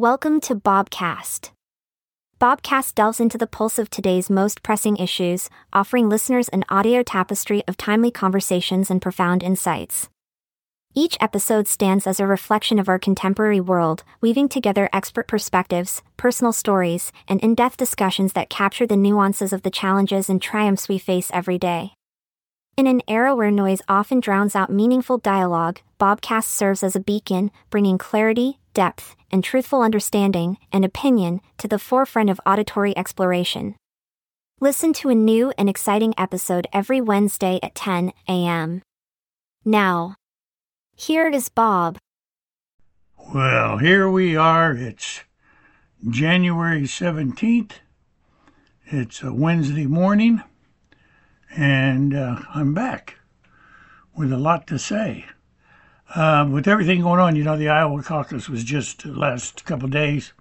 Welcome to Bobcast. Bobcast delves into the pulse of today's most pressing issues, offering listeners an audio tapestry of timely conversations and profound insights. Each episode stands as a reflection of our contemporary world, weaving together expert perspectives, personal stories, and in depth discussions that capture the nuances of the challenges and triumphs we face every day. In an era where noise often drowns out meaningful dialogue, Bobcast serves as a beacon, bringing clarity, depth, and truthful understanding and opinion to the forefront of auditory exploration. Listen to a new and exciting episode every Wednesday at 10 a.m. Now, here is Bob. Well, here we are. It's January 17th. It's a Wednesday morning, and uh, I'm back with a lot to say. Uh, with everything going on, you know, the Iowa caucus was just the last couple days.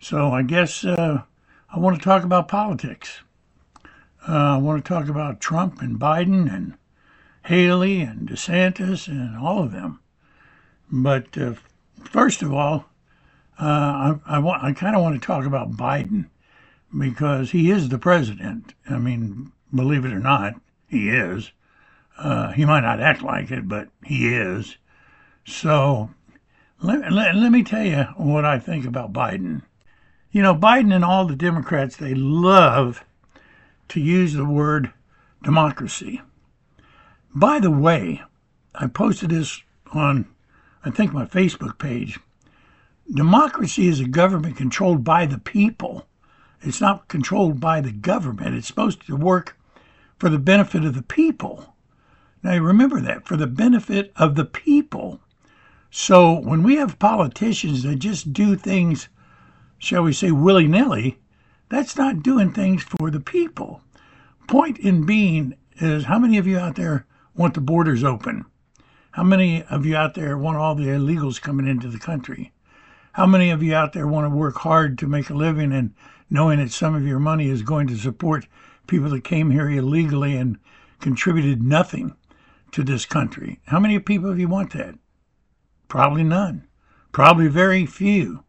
So I guess uh, I want to talk about politics. Uh, I want to talk about Trump and Biden and Haley and DeSantis and all of them. But uh, first of all, uh, I, I, want I kind of want to talk about Biden because he is the president. I mean, believe it or not, he is. Uh, he might not act like it, but he is. So let, let, let me tell you what I think about Biden. You know, Biden and all the Democrats, they love to use the word democracy. By the way, I posted this on, I think, my Facebook page. Democracy is a government controlled by the people. It's not controlled by the government. It's supposed to work for the benefit of the people. Now, remember that for the benefit of the people. So when we have politicians that just do things, shall we say, willy nilly, that's not doing things for the people. Point in being is how many of you out there want the borders open? How many of you out there want all the illegals coming into the country? How many of you out there want to work hard to make a living and knowing that some of your money is going to support people that came here illegally and contributed nothing to this country? How many people of you want that? Probably none. Probably very few.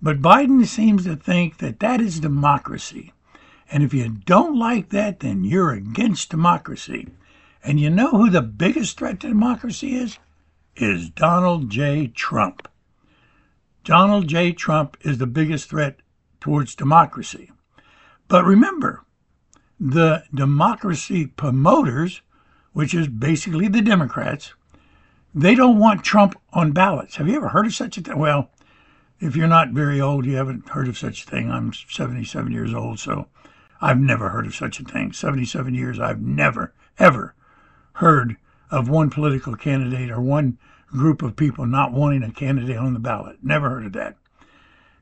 But Biden seems to think that that is democracy. And if you don't like that, then you're against democracy. And you know who the biggest threat to democracy is? Is Donald J. Trump. Donald J. Trump is the biggest threat towards democracy. But remember, the democracy promoters, which is basically the Democrats, they don't want Trump on ballots. Have you ever heard of such a thing? Well, if you're not very old, you haven't heard of such a thing. I'm 77 years old, so I've never heard of such a thing. 77 years, I've never, ever heard of one political candidate or one group of people not wanting a candidate on the ballot. Never heard of that.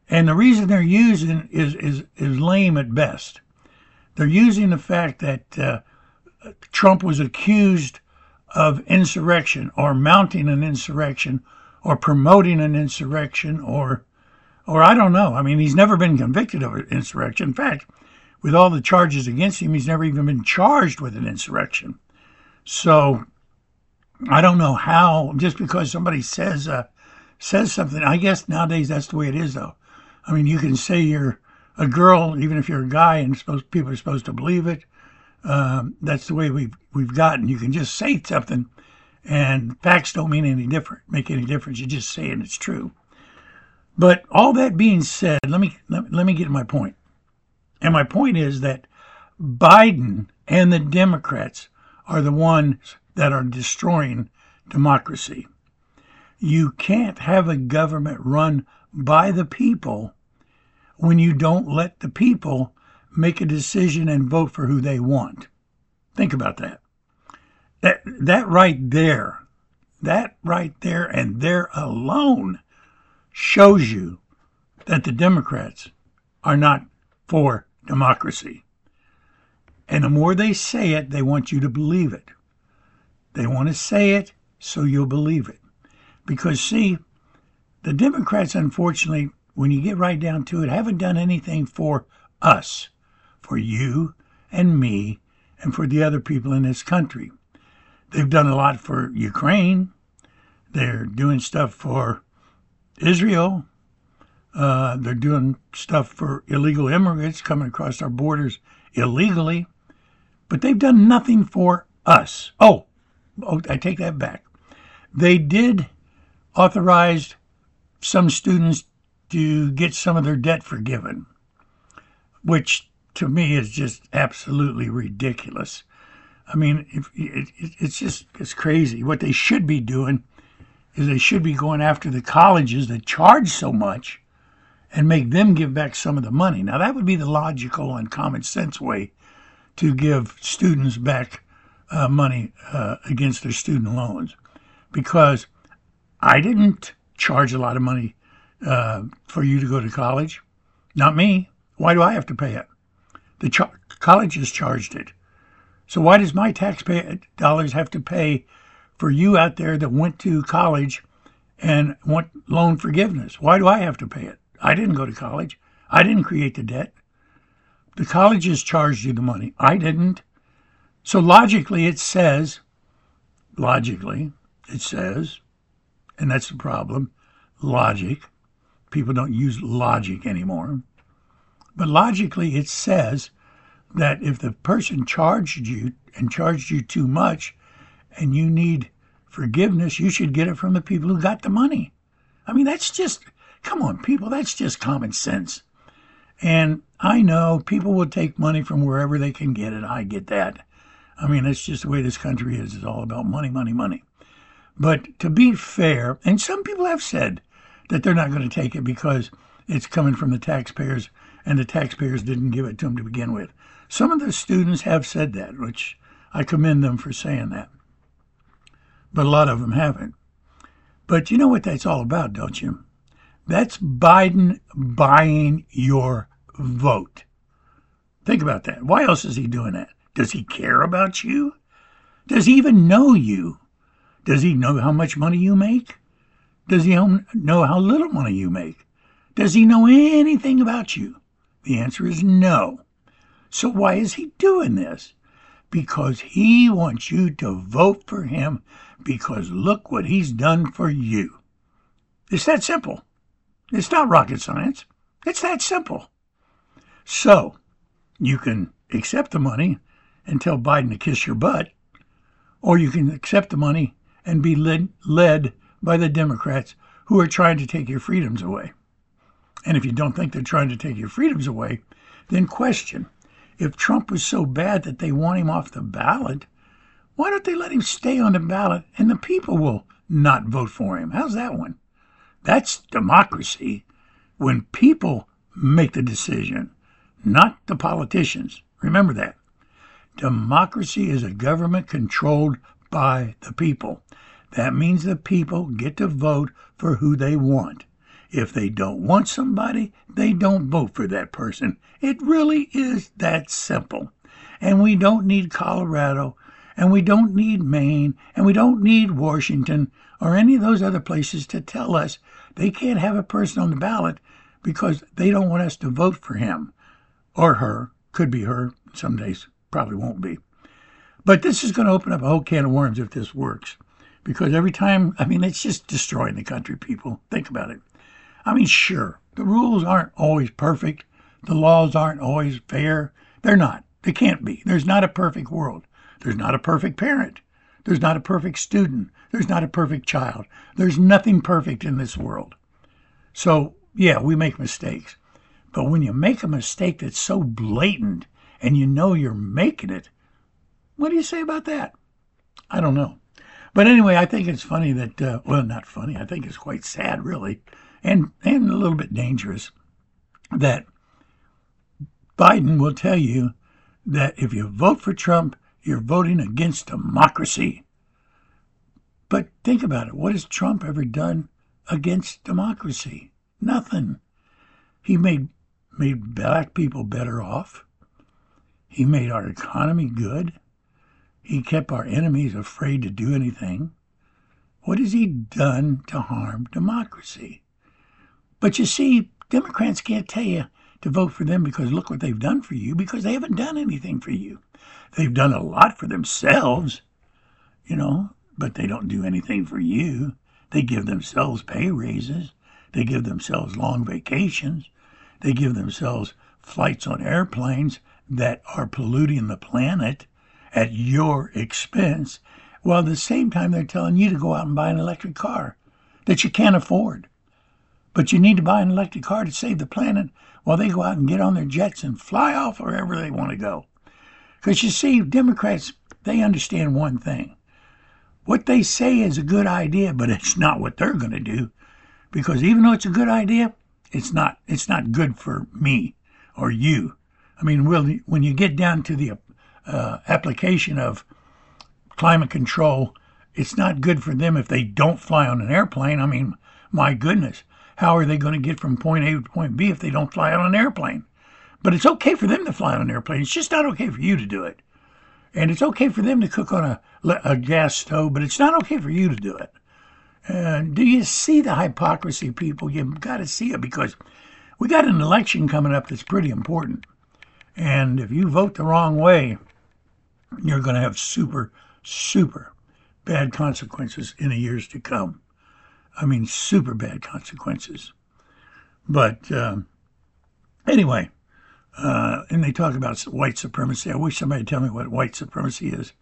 And the reason they're using is is is lame at best. They're using the fact that uh, Trump was accused of insurrection or mounting an insurrection or promoting an insurrection or or I don't know. I mean, he's never been convicted of an insurrection. In fact, with all the charges against him, he's never even been charged with an insurrection. So I don't know how just because somebody says uh, says something. I guess nowadays that's the way it is, though. I mean, you can say you're a girl, even if you're a guy, and supposed, people are supposed to believe it. Um, that's the way we've we've gotten. You can just say something, and facts don't mean any different, make any difference. You just say it, it's true. But all that being said, let me let, let me get to my point. And my point is that Biden and the Democrats are the ones that are destroying democracy. You can't have a government run by the people when you don't let the people make a decision and vote for who they want. Think about that. That that right there, that right there and there alone shows you that the Democrats are not for democracy. And the more they say it, they want you to believe it. They want to say it so you'll believe it. Because, see, the Democrats, unfortunately, when you get right down to it, haven't done anything for us for you and me and for the other people in this country. They've done a lot for Ukraine. They're doing stuff for Israel. Uh, they're doing stuff for illegal immigrants coming across our borders illegally, but they've done nothing for us. Oh, oh I take that back. They did authorize some students to get some of their debt forgiven, which to me is just absolutely ridiculous. I mean, it, it, it's just it's crazy. What they should be doing is they should be going after the colleges that charge so much and make them give back some of the money. Now, that would be the logical and common sense way to give students back uh, money uh, against their student loans because I didn't charge a lot of money uh, for you to go to college. Not me. Why do I have to pay it? The char- colleges charged it. So why does my taxpayer dollars have to pay for you out there that went to college and want loan forgiveness? Why do I have to pay it? I didn't go to college. I didn't create the debt. The colleges charged you the money. I didn't. So logically, it says, logically, it says, and that's the problem, logic. People don't use logic anymore. But logically, it says that if the person charged you and charged you too much and you need forgiveness, you should get it from the people who got the money. I mean, that's just, come on, people, that's just common sense. And I know people will take money from wherever they can get it. I get that. I mean, that's just the way this country is. It's all about money, money, money. But to be fair, and some people have said that they're not going to take it because it's coming from the taxpayers and the taxpayers didn't give it to them to begin with. Some of the students have said that, which I commend them for saying that. But a lot of them haven't. But you know what that's all about, don't you? That's Biden buying your vote. Think about that. Why else is he doing that? Does he care about you? Does he even know you? Does he know how much money you make? Does he know how little money you make? Does he know anything about you? The answer is no. So why is he doing this? Because he wants you to vote for him because look what he's done for you. It's that simple. It's not rocket science. It's that simple. So, you can accept the money and tell Biden to kiss your butt, or you can accept the money and be led, led by the Democrats who are trying to take your freedoms away. And if you don't think they're trying to take your freedoms away, then question if Trump was so bad that they want him off the ballot, why don't they let him stay on the ballot and the people will not vote for him? How's that one? That's democracy when people make the decision, not the politicians. Remember that. Democracy is a government controlled by the people. That means the people get to vote for who they want. If they don't want somebody, they don't vote for that person. It really is that simple. And we don't need Colorado, and we don't need Maine, and we don't need Washington or any of those other places to tell us they can't have a person on the ballot because they don't want us to vote for him or her. Could be her. Some days probably won't be. But this is going to open up a whole can of worms if this works. Because every time, I mean, it's just destroying the country, people. Think about it. I mean, sure, the rules aren't always perfect. The laws aren't always fair. They're not. They can't be. There's not a perfect world. There's not a perfect parent. There's not a perfect student. There's not a perfect child. There's nothing perfect in this world. So, yeah, we make mistakes. But when you make a mistake that's so blatant and you know you're making it, what do you say about that? I don't know. But anyway, I think it's funny that, uh, well, not funny, I think it's quite sad, really, and, and a little bit dangerous that Biden will tell you that if you vote for Trump, you're voting against democracy. But think about it. What has Trump ever done against democracy? Nothing. He made made black people better off. He made our economy good. He kept our enemies afraid to do anything. What has he done to harm democracy? But you see, Democrats can't tell you to vote for them because look what they've done for you because they haven't done anything for you. They've done a lot for themselves, you know, but they don't do anything for you. They give themselves pay raises. They give themselves long vacations. They give themselves flights on airplanes that are polluting the planet at your expense, while at the same time they're telling you to go out and buy an electric car that you can't afford. But you need to buy an electric car to save the planet while they go out and get on their jets and fly off wherever they want to go. Because you see, Democrats, they understand one thing. What they say is a good idea, but it's not what they're going to do. Because even though it's a good idea, it's not it's not good for me or you. I mean, when you get down to the uh, application of climate control, it's not good for them if they don't fly on an airplane. I mean, my goodness, how are they going to get from point A to point B if they don't fly on an airplane? But it's okay for them to fly on an airplane. It's just not okay for you to do it. And it's okay for them to cook on a, a gas stove, but it's not okay for you to do it. And do you see the hypocrisy, people? You've got to see it because we got an election coming up that's pretty important. And if you vote the wrong way, you're going to have super, super bad consequences in the years to come. I mean, super bad consequences. But uh, anyway, uh, and they talk about white supremacy. I wish somebody would tell me what white supremacy is.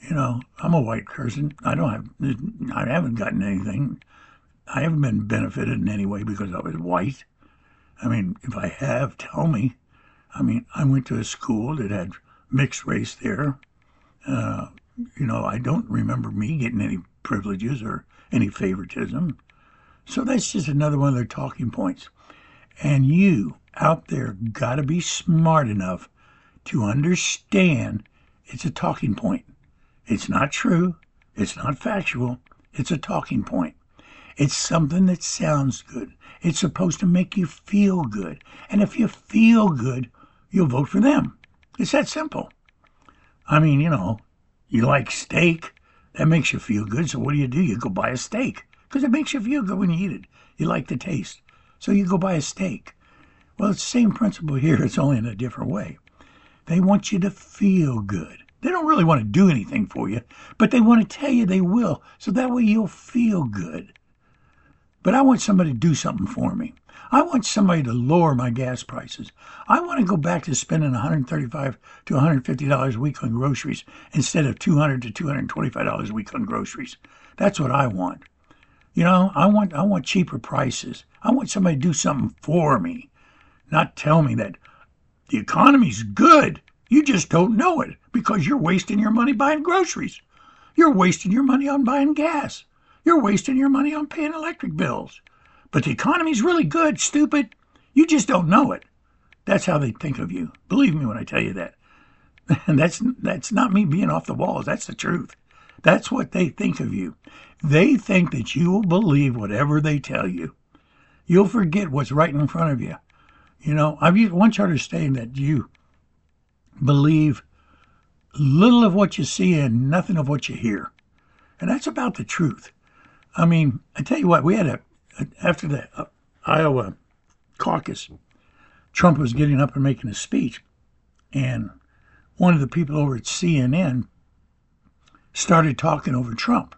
You know, I'm a white person. I don't have, I haven't gotten anything. I haven't been benefited in any way because I was white. I mean, if I have, tell me. I mean, I went to a school that had mixed race there. Uh, you know, I don't remember me getting any privileges or any favoritism. So that's just another one of their talking points. And you out there got to be smart enough to understand it's a talking point. It's not true. It's not factual. It's a talking point. It's something that sounds good. It's supposed to make you feel good. And if you feel good, you'll vote for them. It's that simple. I mean, you know, you like steak, that makes you feel good. So what do you do? You go buy a steak because it makes you feel good when you eat it. You like the taste. So you go buy a steak. Well, it's the same principle here. It's only in a different way. They want you to feel good. They don't really want to do anything for you, but they want to tell you they will. So that way you'll feel good. But I want somebody to do something for me. I want somebody to lower my gas prices. I want to go back to spending 135 to $150 a week on groceries instead of 200 to $225 a week on groceries. That's what I want. You know, I want I want cheaper prices. I want somebody to do something for me, not tell me that the economy's good. You just don't know it because you're wasting your money buying groceries. You're wasting your money on buying gas. You're wasting your money on paying electric bills. But the economy's really good, stupid. You just don't know it. That's how they think of you. Believe me when I tell you that. And that's that's not me being off the walls. That's the truth. That's what they think of you. They think that you will believe whatever they tell you. You'll forget what's right in front of you. You know, I've once heard a saying that you believe little of what you see and nothing of what you hear. And that's about the truth. I mean, I tell you what, we had a after the uh, Iowa caucus, Trump was getting up and making a speech, and one of the people over at CNN started talking over Trump.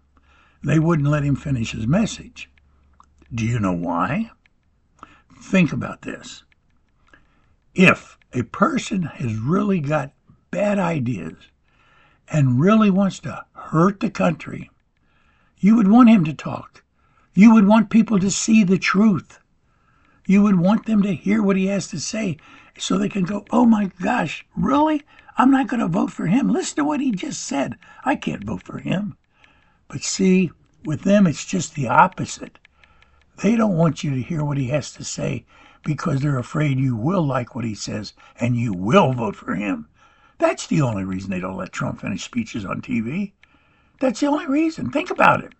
They wouldn't let him finish his message. Do you know why? Think about this. If a person has really got bad ideas and really wants to hurt the country, you would want him to talk. You would want people to see the truth. You would want them to hear what he has to say so they can go, oh my gosh, really? I'm not going to vote for him. Listen to what he just said. I can't vote for him. But see, with them, it's just the opposite. They don't want you to hear what he has to say because they're afraid you will like what he says and you will vote for him. That's the only reason they don't let Trump finish speeches on TV. That's the only reason. Think about it.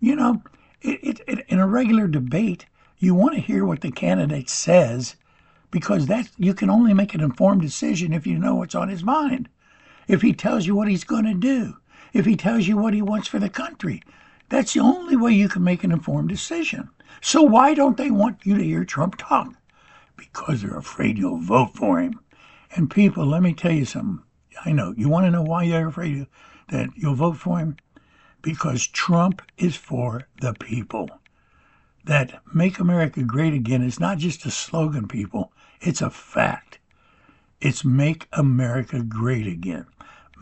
You know, it, it, it, in a regular debate, you want to hear what the candidate says because that you can only make an informed decision if you know what's on his mind. If he tells you what he's going to do, if he tells you what he wants for the country, that's the only way you can make an informed decision. So why don't they want you to hear Trump talk? Because they're afraid you'll vote for him. And people, let me tell you something. I know you want to know why they're afraid that you'll vote for him because Trump is for the people. that Make America Great Again is not just a slogan, people, it's a fact. It's Make America Great Again.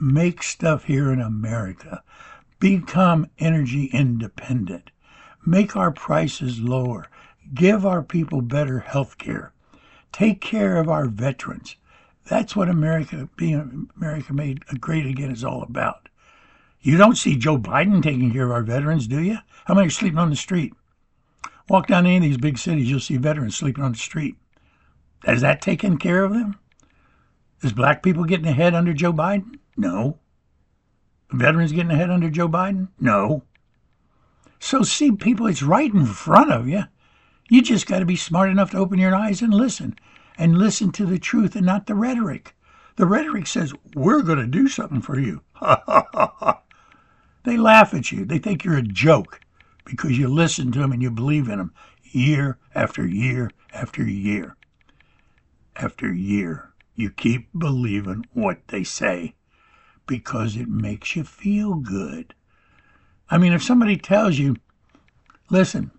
Make stuff here in America. Become energy independent. Make our prices lower. Give our people better health care. Take care of our veterans. That's what America, being America made great again, is all about. You don't see Joe Biden taking care of our veterans, do you? How many are sleeping on the street? Walk down any of these big cities, you'll see veterans sleeping on the street. Has that taken care of them? Is black people getting ahead under Joe Biden? No. Veterans getting ahead under Joe Biden? No. So, see, people, it's right in front of you. You just got to be smart enough to open your eyes and listen, and listen to the truth and not the rhetoric. The rhetoric says, We're going to do something for you. they laugh at you. They think you're a joke because you listen to them and you believe in them year after year after year after year. You keep believing what they say because it makes you feel good. I mean, if somebody tells you, listen,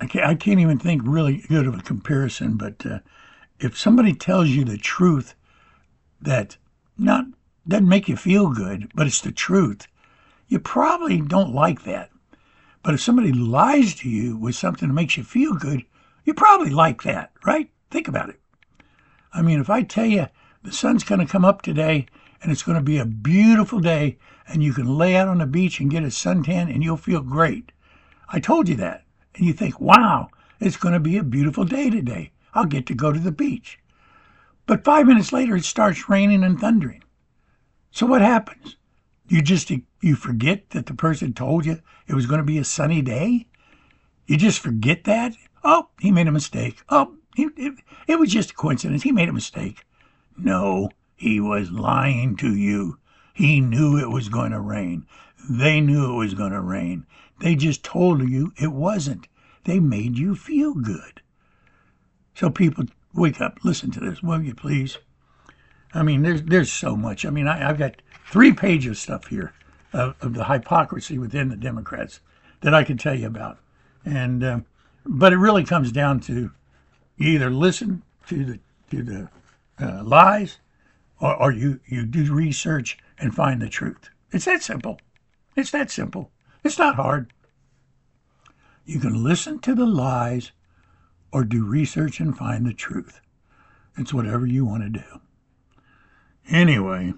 I can't, I can't even think really good of a comparison, but uh, if somebody tells you the truth that not doesn't make you feel good, but it's the truth, you probably don't like that. But if somebody lies to you with something that makes you feel good, you probably like that, right? Think about it. I mean, if I tell you the sun's going to come up today and it's going to be a beautiful day and you can lay out on the beach and get a suntan and you'll feel great. I told you that. And you think, wow, it's going to be a beautiful day today. I'll get to go to the beach. But five minutes later, it starts raining and thundering. So what happens? You just you forget that the person told you it was going to be a sunny day. You just forget that. Oh, he made a mistake. Oh, he, it, it was just a coincidence. He made a mistake. No, he was lying to you. He knew it was going to rain. They knew it was going to rain. They just told you it wasn't. They made you feel good. So people, wake up, listen to this, will you please? I mean, there's there's so much. I mean, I, have got three pages of stuff here of, of, the hypocrisy within the Democrats that I could tell you about, and uh, but it really comes down to you either listen to the to the uh, lies, or, or you you do research and find the truth. It's that simple. It's that simple. It's not hard. You can listen to the lies or do research and find the truth. It's whatever you want to do. Anyway,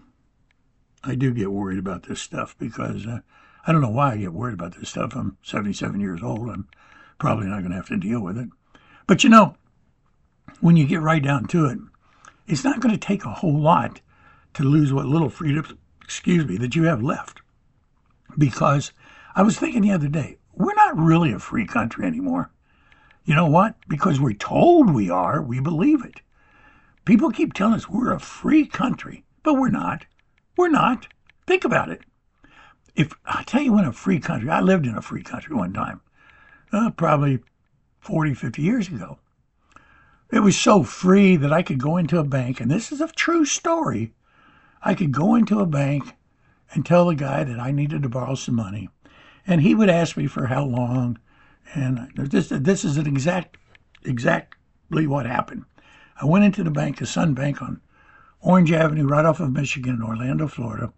I do get worried about this stuff because uh, I don't know why I get worried about this stuff. I'm 77 years old. I'm probably not going to have to deal with it. But you know, when you get right down to it, it's not going to take a whole lot to lose what little freedom, excuse me, that you have left. Because I was thinking the other day, we're not really a free country anymore. You know what? Because we're told we are, we believe it. People keep telling us we're a free country, but we're not. We're not. Think about it. If I tell you, when a free country, I lived in a free country one time, uh, probably 40, 50 years ago. It was so free that I could go into a bank, and this is a true story. I could go into a bank and tell the guy that I needed to borrow some money, and he would ask me for how long. And this this is an exact exactly what happened. I went into the bank, the Sun Bank on Orange Avenue, right off of Michigan in Orlando, Florida,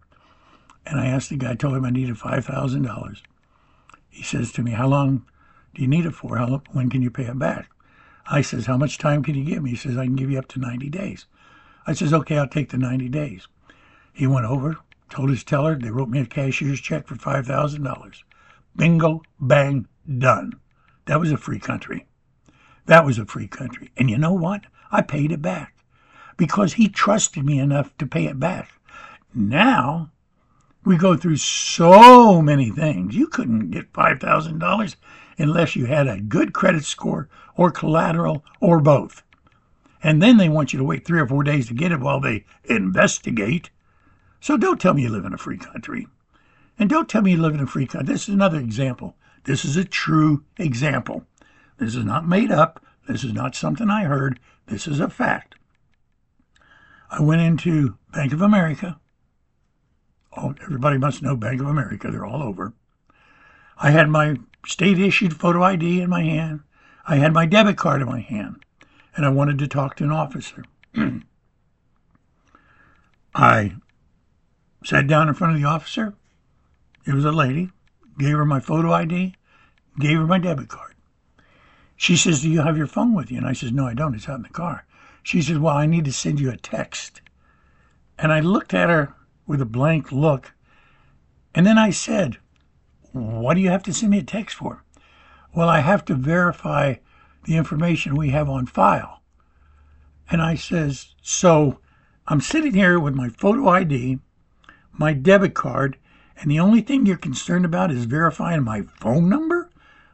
and I asked the guy, I told him I needed five thousand dollars. He says to me, "How long do you need it for? How when can you pay it back?" I says, "How much time can you give me?" He says, "I can give you up to ninety days." I says, "Okay, I'll take the ninety days." He went over, told his teller, they wrote me a cashier's check for five thousand dollars. Bingo, bang, done. That was a free country. That was a free country. And you know what? I paid it back because he trusted me enough to pay it back. Now, we go through so many things. You couldn't get $5,000 unless you had a good credit score or collateral or both. And then they want you to wait three or four days to get it while they investigate. So don't tell me you live in a free country. And don't tell me you live in a free country. This is another example. This is a true example. This is not made up. This is not something I heard. This is a fact. I went into Bank of America. Oh, everybody must know Bank of America. They're all over. I had my state issued photo ID in my hand. I had my debit card in my hand, and I wanted to talk to an officer. I sat down in front of the officer. It was a lady. Gave her my photo ID, gave her my debit card. She says, Do you have your phone with you? And I says, No, I don't. It's out in the car. She says, Well, I need to send you a text. And I looked at her with a blank look. And then I said, What do you have to send me a text for? Well, I have to verify the information we have on file. And I says, So I'm sitting here with my photo ID, my debit card, and the only thing you're concerned about is verifying my phone number?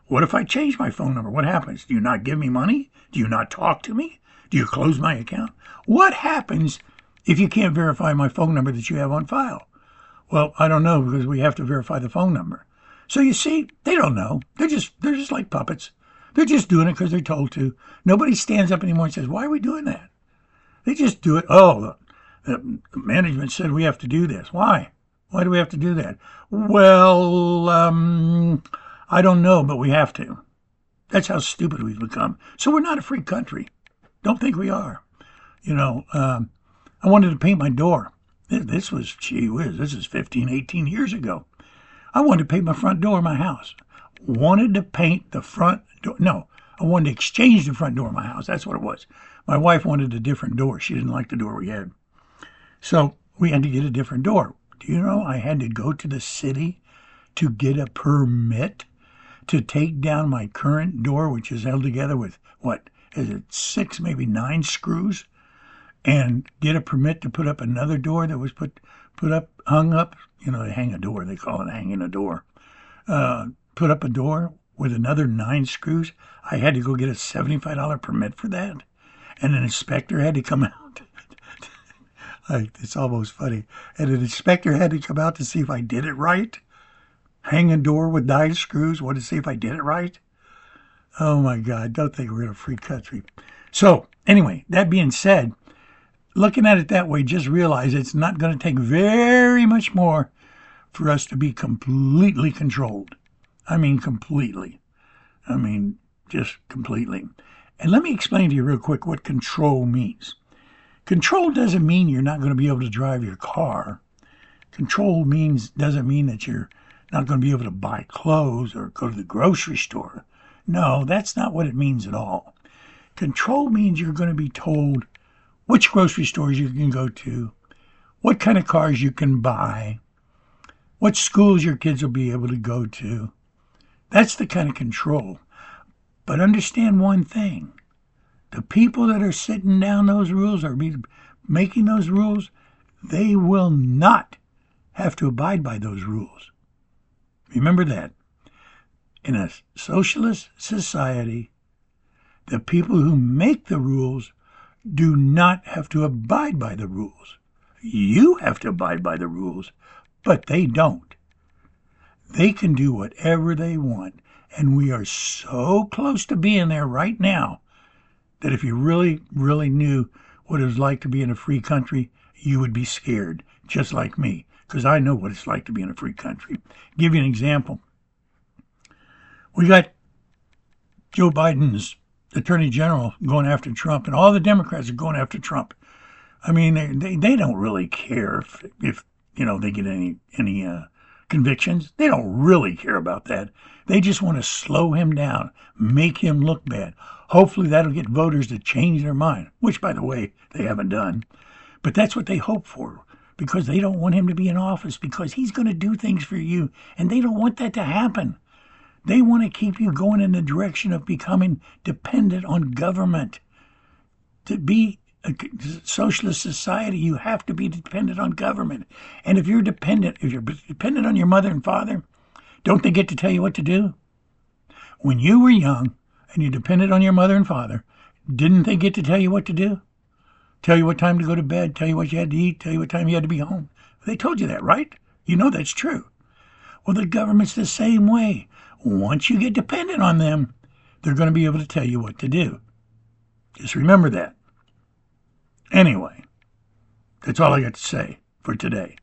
What if I change my phone number? What happens? Do you not give me money? Do you not talk to me? Do you close my account? What happens if you can't verify my phone number that you have on file? Well, I don't know because we have to verify the phone number. So you see, they don't know. They're just they're just like puppets. They're just doing it because they're told to. Nobody stands up anymore and says, "Why are we doing that?" They just do it. Oh, the, the management said we have to do this. Why? Why do we have to do that? Well, um, I don't know, but we have to. That's how stupid we've become. So we're not a free country. Don't think we are. You know, um, I wanted to paint my door. This was, gee whiz, this is 15, 18 years ago. I wanted to paint my front door of my house. Wanted to paint the front door. No, I wanted to exchange the front door of my house. That's what it was. My wife wanted a different door. She didn't like the door we had. So we had to get a different door. Do you know I had to go to the city to get a permit to take down my current door, which is held together with what is it, six, maybe nine screws, and get a permit to put up another door that was put put up, hung up. You know, they hang a door. They call it hanging a door. Uh, put up a door with another nine screws. I had to go get a seventy-five dollar permit for that, and an inspector had to come out it's almost funny. And an inspector had to come out to see if I did it right. Hang a door with nine screws, want to see if I did it right. Oh my God, don't think we're in a free country. So, anyway, that being said, looking at it that way, just realize it's not going to take very much more for us to be completely controlled. I mean, completely. I mean, just completely. And let me explain to you real quick what control means. Control doesn't mean you're not going to be able to drive your car. Control means doesn't mean that you're not going to be able to buy clothes or go to the grocery store. No, that's not what it means at all. Control means you're going to be told which grocery stores you can go to, what kind of cars you can buy, what schools your kids will be able to go to. That's the kind of control. But understand one thing the people that are sitting down those rules or making those rules, they will not have to abide by those rules. Remember that. In a socialist society, the people who make the rules do not have to abide by the rules. You have to abide by the rules, but they don't. They can do whatever they want, and we are so close to being there right now that if you really, really knew what it was like to be in a free country, you would be scared, just like me, because I know what it's like to be in a free country. give you an example. We got Joe Biden's attorney general going after Trump, and all the Democrats are going after Trump. I mean, they, they, they don't really care if, if you know they get any any uh, convictions. They don't really care about that. They just want to slow him down, make him look bad. Hopefully, that'll get voters to change their mind, which, by the way, they haven't done. But that's what they hope for because they don't want him to be in office because he's going to do things for you, and they don't want that to happen. They want to keep you going in the direction of becoming dependent on government. To be a socialist society, you have to be dependent on government. And if you're dependent, if you're dependent on your mother and father, don't they get to tell you what to do? When you were young, and you depended on your mother and father, didn't they get to tell you what to do? Tell you what time to go to bed, tell you what you had to eat, tell you what time you had to be home. They told you that, right? You know that's true. Well, the government's the same way. Once you get dependent on them, they're going to be able to tell you what to do. Just remember that. Anyway, that's all I got to say for today.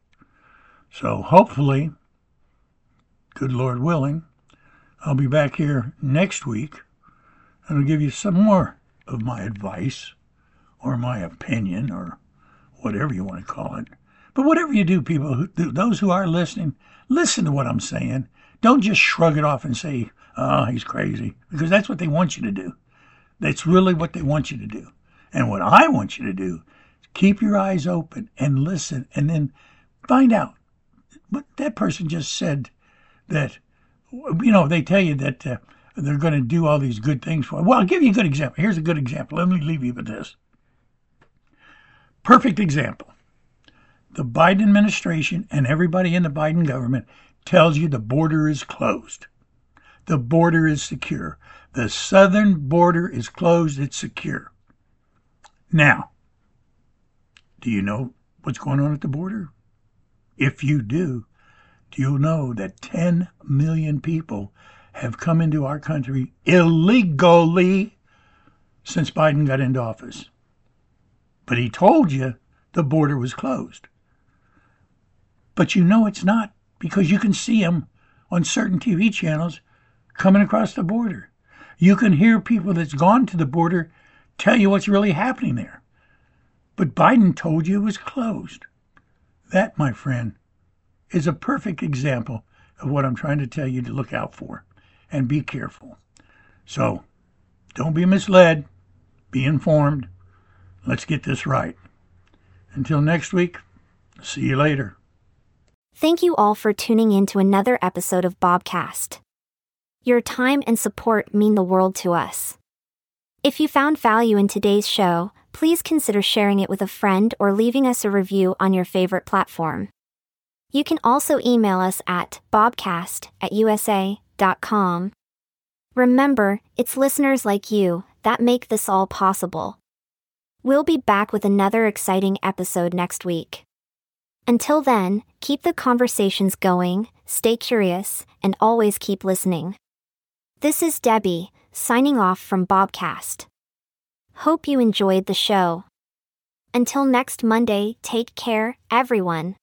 So hopefully, good Lord willing, I'll be back here next week and I'll give you some more of my advice or my opinion or whatever you want to call it. But whatever you do, people, who, those who are listening, listen to what I'm saying. Don't just shrug it off and say, oh, he's crazy, because that's what they want you to do. That's really what they want you to do. And what I want you to do is keep your eyes open and listen and then find out. But that person just said that, you know, they tell you that uh, they're going to do all these good things for you. Well, I'll give you a good example. Here's a good example. Let me leave you with this. Perfect example. The Biden administration and everybody in the Biden government tells you the border is closed. The border is secure. The southern border is closed, it's secure. Now, do you know what's going on at the border? If you do, do you know that 10 million people have come into our country illegally since Biden got into office? But he told you the border was closed. But you know it's not because you can see them on certain TV channels coming across the border. You can hear people that's gone to the border tell you what's really happening there. But Biden told you it was closed. That, my friend, is a perfect example of what I'm trying to tell you to look out for and be careful. So, don't be misled, be informed, Let's get this right. Until next week, see you later. Thank you all for tuning in to another episode of Bobcast. Your time and support mean the world to us. If you found value in today's show, please consider sharing it with a friend or leaving us a review on your favorite platform. You can also email us at bobcast at usa.com. Remember, it's listeners like you that make this all possible. We'll be back with another exciting episode next week. Until then, keep the conversations going, stay curious, and always keep listening. This is Debbie, signing off from Bobcast. Hope you enjoyed the show. Until next Monday, take care, everyone.